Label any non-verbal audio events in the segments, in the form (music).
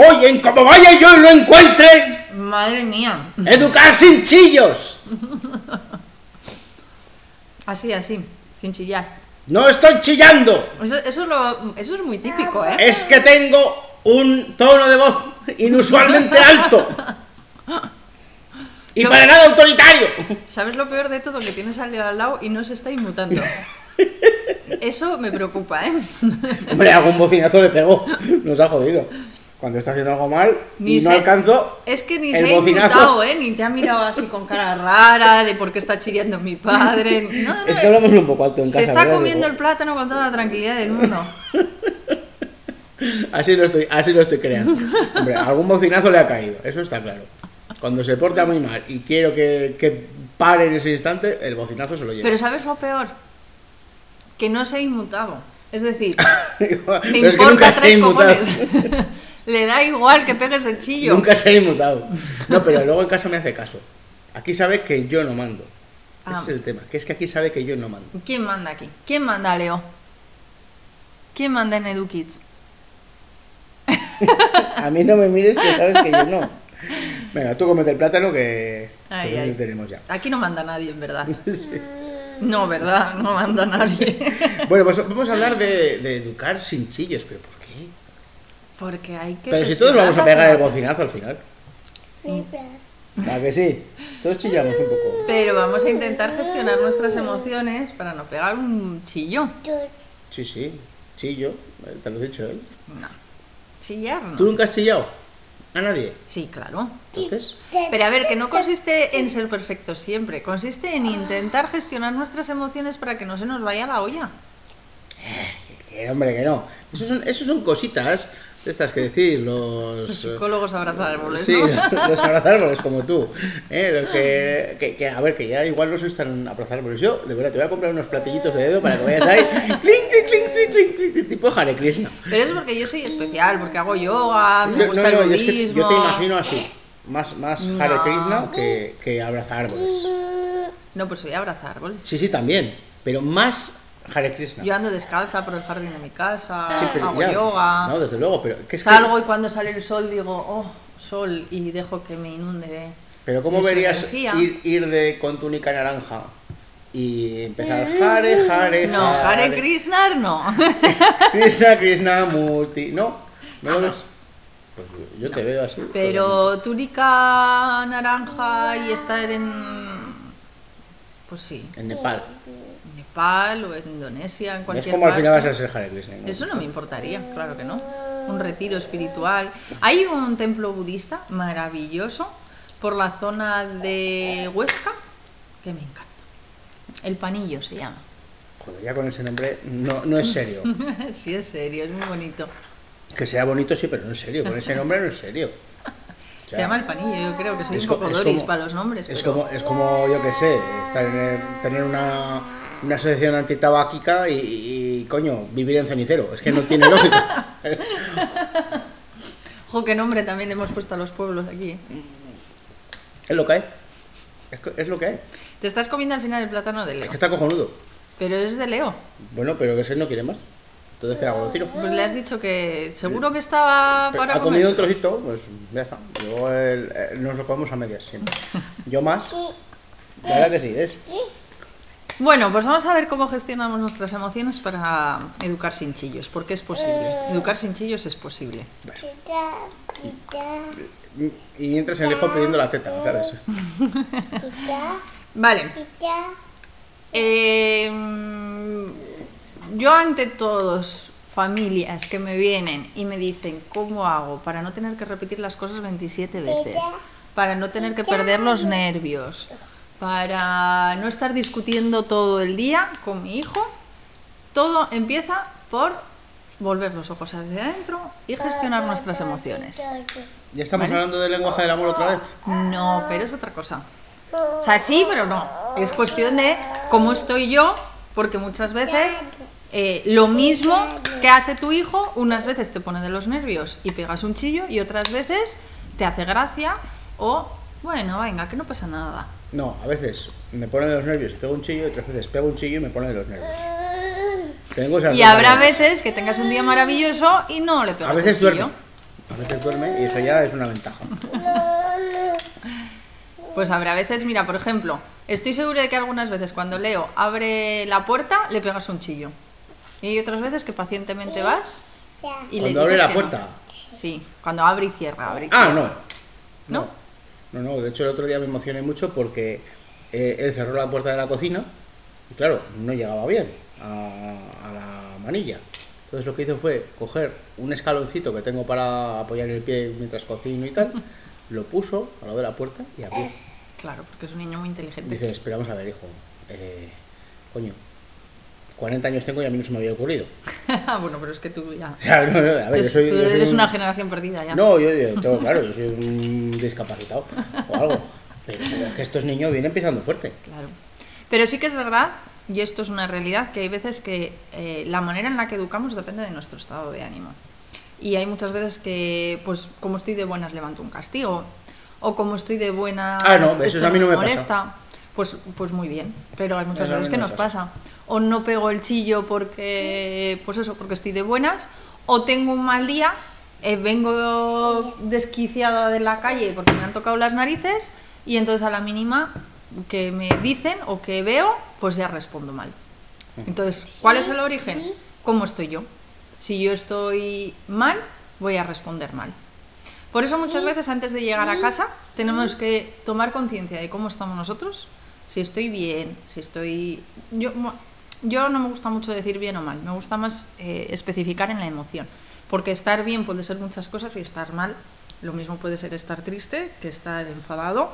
Oye, como vaya yo y lo encuentre, Madre mía. educar sin chillos. Así, así, sin chillar. No estoy chillando. Eso, eso, es, lo- eso es muy típico, ¿eh? Es que tengo un tono de voz inusualmente alto. Y para nada autoritario. ¿Sabes lo peor de todo? Que tienes al lado y no se está inmutando. (laughs) Eso me preocupa, ¿eh? Hombre, algún bocinazo le pegó. Nos ha jodido. Cuando está haciendo algo mal y no se- alcanzo. Es que ni el se ha inmutado, ¿eh? Ni te ha mirado así con cara rara de por qué está chillando mi padre. (laughs) No, no, Es que hablamos un poco alto en se casa. está ¿verdad? comiendo el plátano con toda la tranquilidad del mundo. (laughs) Así lo estoy, así lo estoy creando. Hombre, algún bocinazo le ha caído, eso está claro. Cuando se porta muy mal y quiero que, que pare en ese instante, el bocinazo se lo lleva. Pero ¿sabes lo peor? Que no se ha inmutado. Es decir, (laughs) que importa se tres cojones. Le da igual que pegues el chillo. Nunca se ha inmutado. No, pero luego en casa me hace caso. Aquí sabe que yo no mando. Ah. Ese es el tema, que es que aquí sabe que yo no mando. ¿Quién manda aquí? ¿Quién manda, Leo? ¿Quién manda en EduKids? (laughs) A mí no me mires que sabes que yo no. (laughs) Venga, tú comete el plátano que Ay, suficiente ay. tenemos ya. Aquí no manda nadie, en verdad. (laughs) Sí. No, ¿verdad? No manda nadie. Bueno, pues vamos a hablar de, de educar sin chillos, pero ¿por? Porque hay que. Pero si todos vamos a pegar el bocinazo al final. ¿A que sí? Todos chillamos un poco. Pero vamos a intentar gestionar nuestras emociones para no pegar un chillo. Sí, sí, chillo, eh, te lo he dicho él. No. Chillar ¿Tú no. nunca has chillado? ¿A nadie? Sí, claro. Entonces, Pero a ver, que no consiste en ser perfecto siempre, consiste en intentar gestionar nuestras emociones para que no se nos vaya la olla. que hombre, que no. Eso son, eso son cositas estas que decís (laughs) los... Los eh, psicólogos abrazárboles, Sí, ¿no? (laughs) los abrazárboles como tú. ¿eh? Los que, que, que, a ver, que ya igual no sois tan abrazárboles. Yo, de verdad, te voy a comprar unos platillitos de dedo para que vayas ahí. (laughs) clink, clink, clink, clink, tipo Hare Krishna. Pero es porque yo soy especial, porque hago yoga, me gusta no, no, el yo, es que budismo. yo te imagino así. Más, más Hare. Krishna que, que abrazárboles. No, pues soy abrazárboles. Sí, sí, también. Pero más Hare Krishna. Yo ando descalza por el jardín de mi casa, Sí, pero hago ya. yoga, No, desde luego, pero que es que- salgo y cuando sale el sol digo, oh, sol, y dejo que me inunde. Pero ¿cómo verías ir, ir de con túnica naranja y empezar Hare, Hare, No, Hare Krishna no. (laughs) Krishna, Krishna, Murti. ¿No? ¿No lo ves? Pues yo te veo así. Pero túnica naranja y estar en. Pues sí, En Nepal. Nepal o en Indonesia, en Es cualquier como al final vas a ser Hare Krishna. ¿no? Eso no me importaría, claro que no. Un retiro espiritual. Hay un templo budista maravilloso por la zona de Huesca que me encanta. El Panillo se llama. Joder, ya con ese nombre no, no es serio. (laughs) sí, es serio, es muy bonito. Que sea bonito sí, pero no es serio. Con ese nombre no es serio. O (laughs) Se llama El Panillo, yo creo que soy es un co- poco es Doris como- para los nombres. Es pero- como, es como yo que sé, estar en el- tener una, una asociación antitabáquica y, y, coño, vivir en cenicero. Es que no tiene lógica. (laughs) Jo, qué nombre también hemos puesto a los pueblos aquí. es lo que hay. Es, es lo que hay. Te estás comiendo al final el plátano de Es Leo. que está cojonudo. Pero es de Leo. Bueno, pero que ese no quiere más. Entonces, ¿qué hago? Lo tiro. Pues le has dicho que seguro que estaba para ha comido un trocito, pues ya está. Luego el- eh, nos lo comemos a medias siempre. (laughs) Yo más. La verdad que sí, es. Bueno, pues vamos a ver cómo gestionamos nuestras emociones para educar sin chillos, porque es posible. Educar sin chillos es posible. Y mientras el hijo pidiendo la teta, ¿sabes? Vale. Eh, yo ante todos, familias que me vienen y me dicen cómo hago para no tener que repetir las cosas 27 veces, para no tener que perder los nervios, para no estar discutiendo todo el día con mi hijo, todo empieza por volver los ojos hacia adentro y gestionar nuestras emociones. ¿Ya estamos Vale. hablando del lenguaje del amor otra vez? No, pero es otra cosa. O sea, sí, pero no. Es cuestión de cómo estoy yo, porque muchas veces eh, lo mismo que hace tu hijo, unas veces te pone de los nervios y pegas un chillo y otras veces te hace gracia o, bueno, venga, que no pasa nada. No, a veces me pone de los nervios y pego un chillo, y otras veces pego un chillo y me pone de los nervios. Tengo esas Y dos habrá maneras. veces que tengas un día maravilloso y no le A pegas veces el chillo. duerme. A veces duerme y eso ya es una ventaja. Pues habrá veces, mira, por ejemplo, estoy segura de que algunas veces cuando Leo abre la puerta le pegas un chillo. Y hay otras veces que pacientemente vas y le Cuando abre la que no. puerta. Sí, cuando abre y cierra, abre y Ah, cierra. no. ¿No? No, no, de hecho el otro día me emocioné mucho porque eh, él cerró la puerta de la cocina y claro, no llegaba bien a, a la manilla. Entonces lo que hizo fue coger un escaloncito que tengo para apoyar el pie mientras cocino y tal, (laughs) lo puso al lado de la puerta y abrió. Claro, porque es un niño muy inteligente. Dice, esperamos a ver, hijo, eh, coño, 40 años tengo y a mí no se me había ocurrido. (laughs) bueno, pero es que tú ya... (laughs) O sea, no, no, a ver, tú yo soy, tú yo soy eres un- una generación perdida ya. No, yo, yo tengo (laughs) claro, yo soy un discapacitado o algo. Pero es que estos niños vienen pisando fuerte. Claro. Pero sí que es verdad, y esto es una realidad, que hay veces que eh, la manera en la que educamos depende de nuestro estado de ánimo. Y hay muchas veces que, pues, como estoy de buenas, levanto un castigo. O como estoy de buenas, Ah, no, eso a mí no me pasa. molesta. Pues, pues muy bien, pero hay muchas veces que nos pasa. O no pego el chillo porque, pues eso, porque estoy de buenas. O tengo un mal día, eh, vengo desquiciada de la calle porque me han tocado las narices y entonces a la mínima que me dicen o que veo, pues ya respondo mal. Entonces, ¿cuál es el origen? ¿Cómo estoy yo? Si yo estoy mal, voy a responder mal. Por eso muchas veces antes de llegar a casa tenemos que tomar conciencia de cómo estamos nosotros, si estoy bien, si estoy... Yo, yo no me gusta mucho decir bien o mal, me gusta más eh, especificar en la emoción, porque estar bien puede ser muchas cosas y estar mal, lo mismo puede ser estar triste que estar enfadado,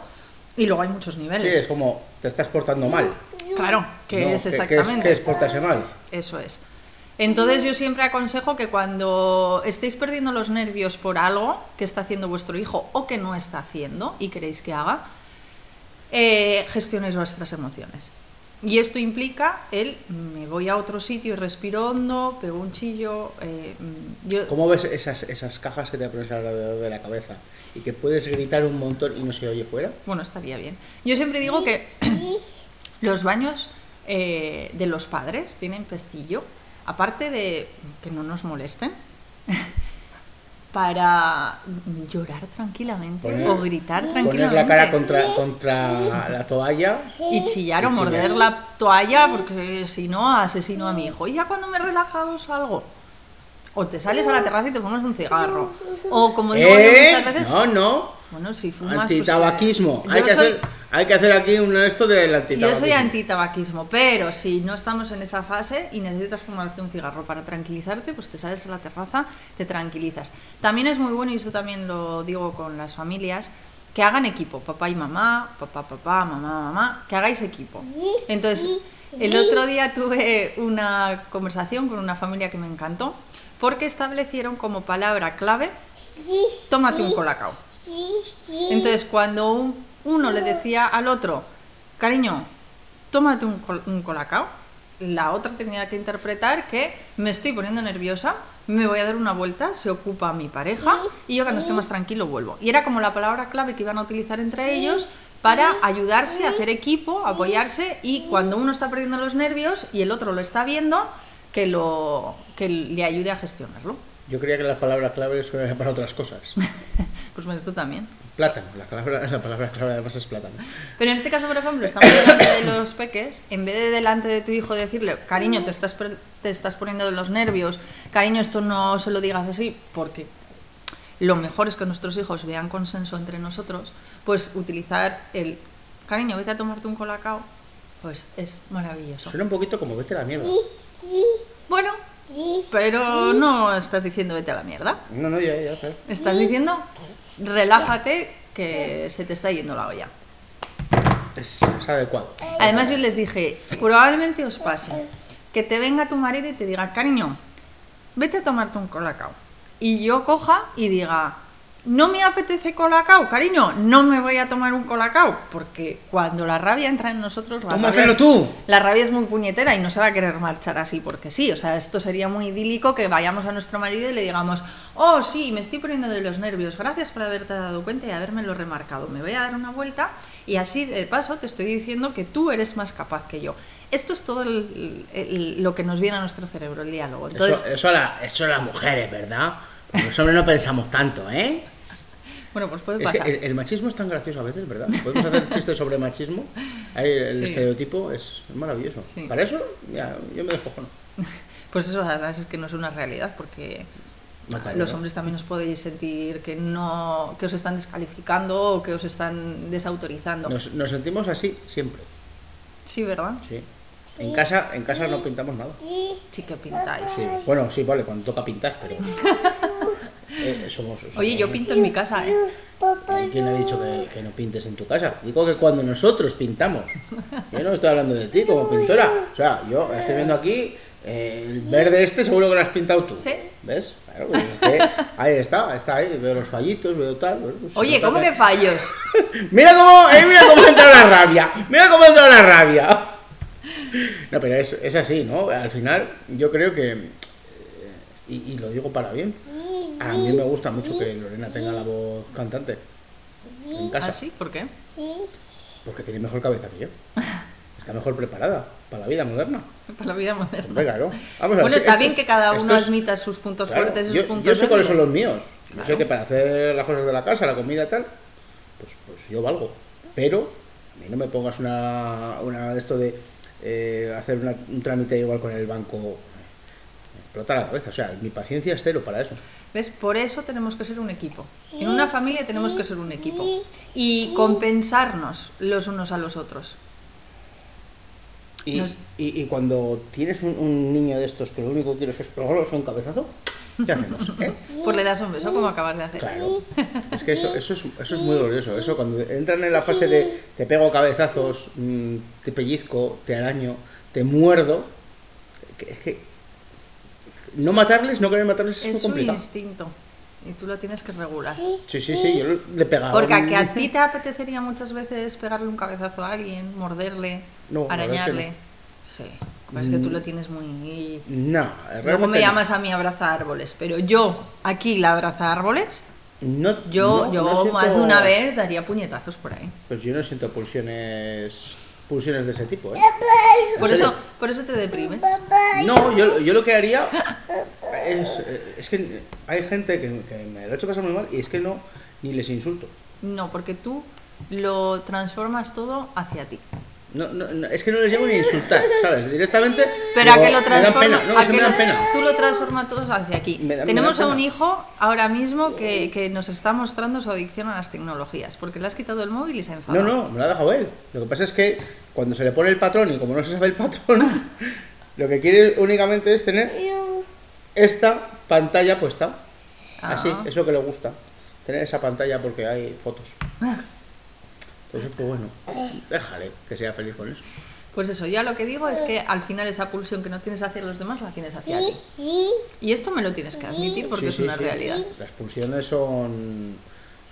y luego hay muchos Sí, niveles. es como, te estás portando mal. Claro, que No, es ¿qué- qué exactamente. ¿Qué es portarse mal? Eso es. Entonces yo siempre aconsejo que cuando estéis perdiendo los nervios por algo que está haciendo vuestro hijo o que no está haciendo y queréis que haga, eh, gestionéis vuestras emociones. Y esto implica el me voy a otro sitio y respiro hondo, pego un chillo. eh, mm, yo, ¿Cómo ves esas, esas cajas que te pones alrededor de la cabeza y que puedes gritar un montón y no se oye fuera? Bueno, estaría bien. Yo siempre digo que (coughs) los baños eh, de los padres tienen pestillo, aparte de que no nos molesten, para llorar tranquilamente Poner- o gritar Poner tranquilamente. la cara contra, contra la toalla. y chillar o chillar. morder la toalla porque si no asesino a mi hijo. Y ya cuando me he relajado salgo. O te sales a la terraza y te fumas un cigarro. O como digo yo ¿Eh? muchas veces... No, no. Bueno, si fumas... pues, Antitabaquismo. que- hay, que soy- hacer, hay que hacer aquí un esto del Yo antitabaquismo. soy antitabaquismo, pero si no estamos en esa fase y necesitas fumarte un cigarro para tranquilizarte, pues te sales a la terraza, te tranquilizas. También es muy bueno, y eso también lo digo con las familias, que hagan equipo, papá y mamá, papá, papá, mamá, mamá, que hagáis equipo. Entonces, el otro día tuve una conversación con una familia que me encantó, porque establecieron como palabra clave, tómate un colacao. Entonces, cuando un- uno le decía al otro, cariño, tómate un, col- un colacao, la otra tenía que interpretar que me estoy poniendo nerviosa, me voy a dar una vuelta, se ocupa mi pareja y yo cuando esté más tranquilo vuelvo. Y era como la palabra clave que iban a utilizar entre ellos para ayudarse, hacer equipo, apoyarse y cuando uno está perdiendo los nervios y el otro lo está viendo, que, lo, que le ayude a gestionarlo. Yo creía que las palabras clave eran para otras cosas. (laughs) Pues esto también. Plátano, la palabra, la palabra clave además es plátano. Pero en este caso, por ejemplo, estamos delante de los peques, en vez de delante de tu hijo decirle, cariño, te estás, te estás poniendo de los nervios, cariño, esto no se lo digas así, porque lo mejor es que nuestros hijos vean consenso entre nosotros, pues utilizar el, cariño, vete a tomarte un colacao, pues es maravilloso. Suena un poquito como vete a la mierda. Bueno, pero no estás diciendo vete a la mierda, No, no, ya, ya, claro. estás diciendo relájate que se te está yendo la olla. Es, es adecuado. Además yo les dije, probablemente os pase que te venga tu marido y te diga, cariño, vete a tomarte un colacao. Y yo coja y diga, no me apetece colacao, cariño, no me voy a tomar un colacao. Porque cuando la rabia entra en nosotros, la, rabia es, tú. la rabia es muy puñetera y no se va a querer marchar así porque sí. O sea, esto sería muy idílico que vayamos a nuestro marido y le digamos, oh sí, me estoy poniendo de los nervios, gracias por haberte dado cuenta y habérmelo remarcado. Me voy a dar una vuelta y así de paso te estoy diciendo que tú eres más capaz que yo. Esto es todo el- el- lo que nos viene a nuestro cerebro, el diálogo. Entonces, eso, eso, a la, eso a las mujeres, ¿verdad? Los hombres no pensamos tanto, ¿eh? Bueno, pues puede Es que pasar. el, el machismo es tan gracioso a veces, ¿verdad? Podemos hacer chistes sobre machismo. Ahí el Sí. estereotipo es maravilloso. Sí. Para eso, ya, yo me despojono. (laughs) Pues eso además es que no es una realidad porque No, claro, los hombres también os podéis sentir que no que os están descalificando o que os están desautorizando. Nos, nos sentimos así siempre. Sí, ¿verdad? Sí. En casa, en casa no pintamos nada. Sí que pintáis. Sí. Bueno, sí, vale, cuando toca pintar, pero. (laughs) eh, somos, somos- Oye, yo pinto en mi casa, ¿eh? ¿Quién ha dicho que, que no pintes en tu casa? Digo que cuando nosotros pintamos. Yo no estoy hablando de ti como pintora. O sea, yo estoy viendo aquí eh, el verde este, seguro que lo has pintado tú. Sí. ¿Ves? Claro, pues es que ahí está, está ahí. Veo los fallitos, veo tal. pues Oye, ¿cómo que fallos? (laughs) Mira cómo, eh, mira cómo (laughs) ha entrado la rabia. Mira cómo ha entrado la rabia. (laughs) No, pero es, es así, ¿no? Al final, yo creo que. Y, y lo digo para bien. A mí me gusta mucho que Lorena tenga la voz cantante en casa. ¿Ah, sí? ¿Por qué? Porque tiene mejor cabeza que yo. (laughs) Está mejor preparada para la vida moderna. (laughs) Para la vida moderna. Hombre, claro. Vamos a ver, Bueno, está esto- bien que cada uno es- admita sus puntos claro, fuertes y sus yo, puntos yo sé cuáles son los míos. Yo sé Claro. que para hacer las cosas de la casa, la comida y tal, pues, pues yo valgo. Pero a mí no me pongas una, una de esto de eh, hacer una- un trámite igual con el banco. Explota la cabeza. O sea, mi paciencia es cero para eso. ¿Ves? Por eso tenemos que ser un equipo. En una familia tenemos que ser un equipo. Y compensarnos los unos a los otros. Y, Nos- y- y cuando tienes un, un niño de estos que lo único que quieres es pegarle un cabezazo, ¿qué hacemos? eh? Pues le das un beso como acabas de hacer. Claro. Es que eso, eso, es, eso es muy glorioso. Eso cuando entran en la fase de te pego cabezazos, mm, te pellizco, te araño, te muerdo, es que no matarles, no querer matarles es, muy Es un complicado. instinto. Y tú lo tienes que regular. Sí, sí, sí, yo le pegaba. Porque a un- que a ti te apetecería muchas veces pegarle un cabezazo a alguien, morderle, No, es que arañarle. no. Sí, es que tú lo tienes muy... No, Luego me llamas a mí abraza árboles, pero yo aquí la abraza árboles, no, yo, no- yo no más de una vez daría puñetazos por ahí. Pues yo no siento pulsiones pulsiones de ese tipo, ¿eh? Por eso, por eso te deprimes. No, yo, yo lo que haría es, es que hay gente que, que me lo ha hecho pasar muy mal y es que no, ni les insulto. No, porque tú lo transformas todo hacia ti. No, no, no, es que no les llevo ni a insultar, ¿sabes? Directamente. Pero a digo, que lo transforma, no, a que me dan pena. tú lo transformas todos hacia aquí. Me da- Tenemos a un hijo ahora mismo que, que nos está mostrando su adicción a las tecnologías, porque le has quitado el móvil y se ha No, enfadado. no, me lo ha dejado él. Lo que pasa es que cuando se le pone el patrón y como no se sabe el patrón, (laughs) lo que quiere únicamente es tener esta pantalla puesta. Así, Ah. es lo que le gusta. Tener esa pantalla porque hay fotos. (laughs) Entonces, pues bueno, déjale que sea feliz con eso. Pues eso, ya lo que digo es que al final esa pulsión que no tienes hacia los demás la tienes hacia ti. Y esto me lo tienes que admitir porque Sí, es sí, una sí. realidad. Las pulsiones son,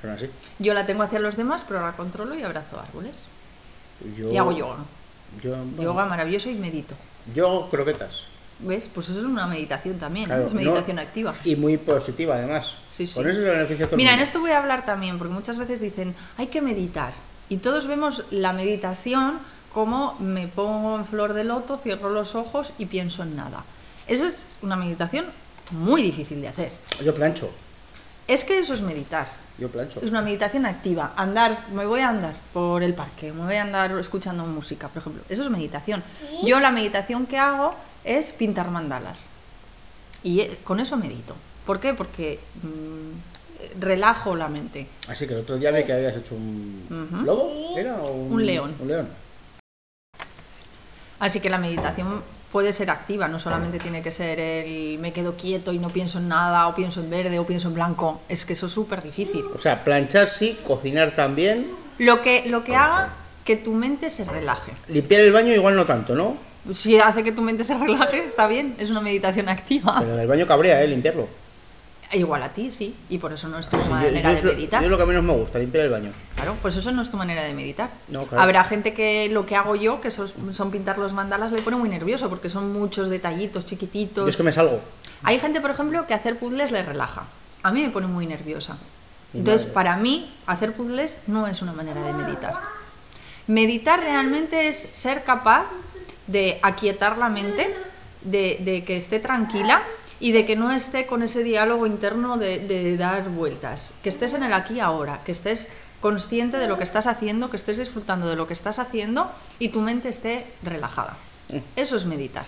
son así. Yo la tengo hacia los demás, pero la controlo y abrazo árboles. Yo, Y hago yoga. Yo, bueno, Yoga maravilloso y medito. yo hago croquetas. ¿Ves? Pues eso es una meditación también. Claro, es meditación no- activa. Y muy positiva, además. Sí, sí. Con eso se beneficia todo el Mira, en esto voy a hablar también, porque muchas veces dicen, hay que meditar. Y todos vemos la meditación como me pongo en flor de loto, cierro los ojos y pienso en nada. Esa es una meditación muy difícil de hacer. Yo plancho. Es que eso es meditar. Yo plancho. Es una meditación activa. Andar, me voy a andar por el parque, me voy a andar escuchando música, por ejemplo. Eso es meditación. Yo la meditación que hago es pintar mandalas. Y eh, con eso medito. ¿Por qué? Porque mm, relajo la mente. Así que el otro día vi que habías hecho un lobo, ¿era? O un, Un león. Un león. Así que la meditación puede ser activa, no solamente tiene que ser el me quedo quieto y no pienso en nada, o pienso en verde, o pienso en blanco. Es que eso es súper difícil. O sea, planchar sí, cocinar también. Lo que, lo que haga que tu mente se relaje. Limpiar el baño igual no tanto, ¿no? Si hace que tu mente se (laughs) relaje, está bien, es una meditación activa. Pero del baño cabría, ¿eh? Limpiarlo. Igual a ti, sí, y por eso no es tu Sí, yo- manera yo de lo- meditar. yo es lo que menos me gusta, limpiar el baño. Claro, pues eso no es tu manera de meditar. No, claro. Habrá gente que lo que hago yo, que son, son pintar los mandalas, le pone muy nervioso porque son muchos detallitos Yo chiquititos. es que me salgo. Hay gente, por ejemplo, que hacer puzzles le relaja. A mí me pone muy nerviosa. Mi Entonces, madre. para mí, hacer puzzles no es una manera de meditar. Meditar realmente es ser capaz de aquietar la mente, de, de que esté tranquila y de que no esté con ese diálogo interno de, dar vueltas, que estés en el aquí ahora, que estés consciente de lo que estás haciendo, que estés disfrutando de lo que estás haciendo y tu mente esté relajada. Eso es meditar.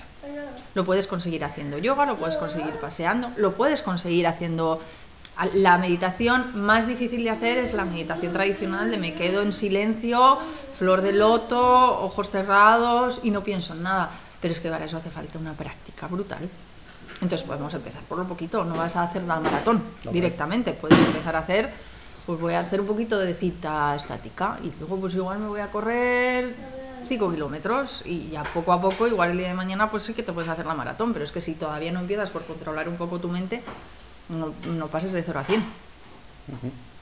Lo puedes conseguir haciendo yoga, lo puedes conseguir paseando, lo puedes conseguir haciendo... La meditación más difícil de hacer es la meditación tradicional de me quedo en silencio, flor de loto, ojos cerrados y no pienso en nada. Pero es que para eso hace falta una práctica brutal. Entonces podemos empezar por lo poquito, no vas a hacer la maratón directamente, puedes empezar a hacer, pues voy a hacer un poquito de cita estática y luego pues igual me voy a correr 5 kilómetros y ya poco a poco, igual el día de mañana, pues sí que te puedes hacer la maratón, pero es que si todavía no empiezas por controlar un poco tu mente, no, no pases de 0 a 100.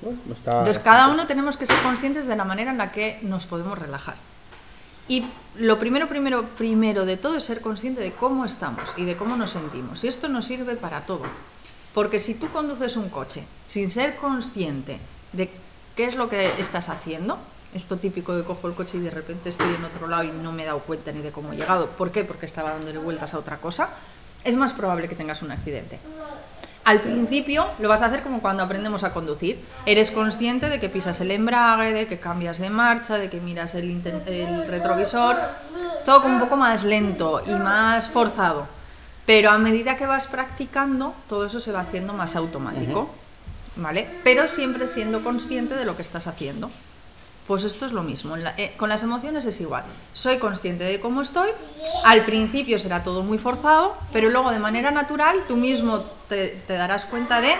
Bueno, no está- Entonces cada uno tenemos que ser conscientes de la manera en la que nos podemos relajar. Y lo primero, primero, primero de todo es ser consciente de cómo estamos y de cómo nos sentimos. Y esto nos sirve para todo. Porque si tú conduces un coche sin ser consciente de qué es lo que estás haciendo, esto típico de cojo el coche y de repente estoy en otro lado y no me he dado cuenta ni de cómo he llegado, ¿por qué? Porque estaba dándole vueltas a otra cosa, es más probable que tengas un accidente. Al principio lo vas a hacer como cuando aprendemos a conducir. Eres consciente de que pisas el embrague, de que cambias de marcha, de que miras el, retrovisor. Es todo como un poco más lento y más forzado. Pero a medida que vas practicando, todo eso se va haciendo más automático. ¿Vale? Pero siempre siendo consciente de lo que estás haciendo. Pues esto es lo mismo. eh, con las emociones es igual. Soy consciente de cómo estoy. Al principio será todo muy forzado, pero luego de manera natural tú mismo te, te darás cuenta de,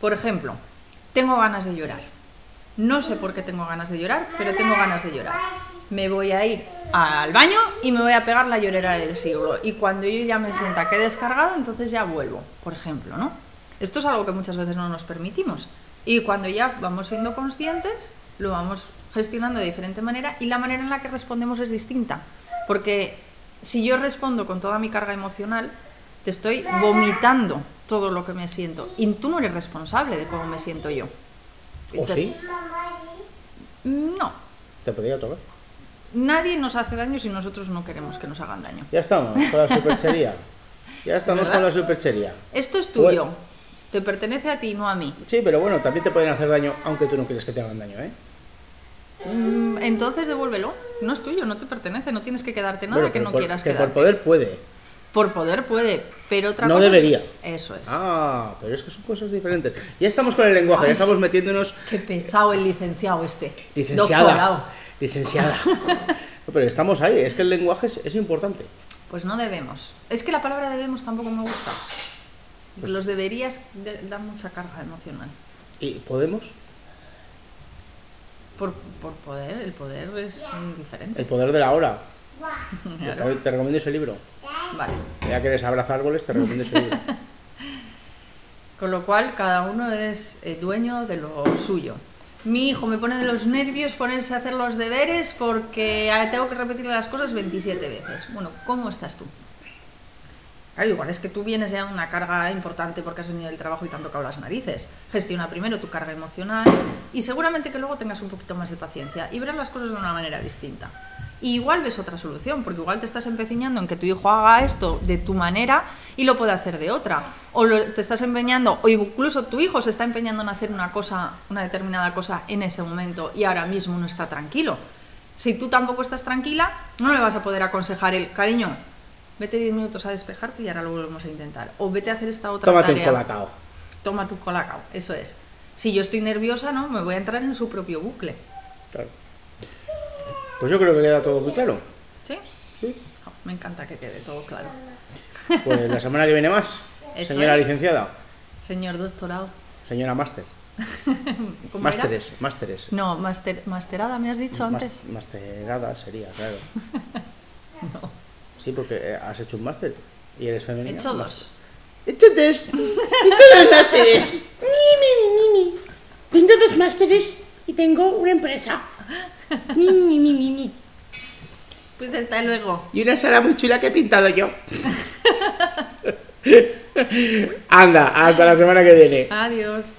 por ejemplo, tengo ganas de llorar. No sé por qué tengo ganas de llorar, pero tengo ganas de llorar. Me voy a ir al baño y me voy a pegar la llorera del siglo. Y cuando yo ya me sienta que he descargado, entonces ya vuelvo, por ejemplo, ¿no? Esto es algo que muchas veces no nos permitimos. Y cuando ya vamos siendo conscientes, lo vamos gestionando de diferente manera y la manera en la que respondemos es distinta. Porque si yo respondo con toda mi carga emocional, te estoy vomitando todo lo que me siento. Y tú no eres responsable de cómo me siento yo. ¿O sí? No. Te podría tocar. Nadie nos hace daño si nosotros no queremos que nos hagan daño. Ya estamos con la superchería. (laughs) Ya estamos ¿Verdad? con la superchería. Esto es tuyo. Bueno. Te pertenece a ti, no a mí. Sí, pero bueno, también te pueden hacer daño aunque tú no quieres que te hagan daño, ¿eh? Mm, Entonces devuélvelo. No es tuyo, no te pertenece, no tienes que quedarte nada Bueno, que no por- quieras que quedarte. por poder puede. Por poder puede, pero otra No cosa es- debería. Eso es. Ah, pero es que son cosas diferentes. Ya estamos con el lenguaje, ya estamos metiéndonos Qué pesado el licenciado este. licenciada. Doctorado. Licenciada. (laughs) No, pero estamos ahí, es que el lenguaje es, es importante. Pues no debemos. Es que la palabra debemos tampoco me gusta. Pues Los deberías de- dan mucha carga emocional. ¿Y podemos? Por, por poder, el poder es diferente. El poder de la hora. Te, te recomiendo ese libro. Vale. Ya que eres abraza árboles, te recomiendo ese libro. (laughs) Con lo cual, cada uno es eh, dueño de lo suyo. Mi hijo me pone de los nervios ponerse a hacer los deberes porque ah, tengo que repetirle las cosas 27 veces. Bueno, ¿cómo estás tú? Claro, igual es que tú vienes ya una carga importante porque has venido del trabajo y te han tocado las narices. Gestiona primero tu carga emocional y seguramente que luego tengas un poquito más de paciencia y verás las cosas de una manera distinta. Y igual ves otra solución, porque igual te estás empecinando en que tu hijo haga esto de tu manera y lo puede hacer de otra. O lo- te estás empeñando, o incluso tu hijo se está empeñando en hacer una cosa, una determinada cosa en ese momento y ahora mismo no está tranquilo. Si tú tampoco estás tranquila, no le vas a poder aconsejar el cariño. Vete 10 minutos a despejarte y ahora lo volvemos a intentar. O vete a hacer esta otra Tómate un tarea. colacao. Toma tu colacao, eso es. Si yo estoy nerviosa, no, me voy a entrar en su propio bucle. Claro. Pues yo creo que queda todo muy claro. ¿Sí? Sí. Oh, me encanta que quede todo claro. Pues la semana que viene más. (laughs) Eso Señora es. licenciada. Señor doctorado. Señora máster. (laughs) ¿Cómo era? Másteres, másteres. No, master, masterada, me has dicho Mas- antes. Masterada sería, claro. (laughs) No, Sí, porque eh, has hecho un máster y eres he femenina. hecho Mas- dos. He hecho dos. He hecho dos másteres. Ni, ni, ni, ni. Tengo dos másteres y tengo una empresa. Ni, ni, ni, ni, ni. Pues hasta luego. Y una sala muy chula que he pintado yo. (laughs) Anda, hasta la semana que viene. Adiós.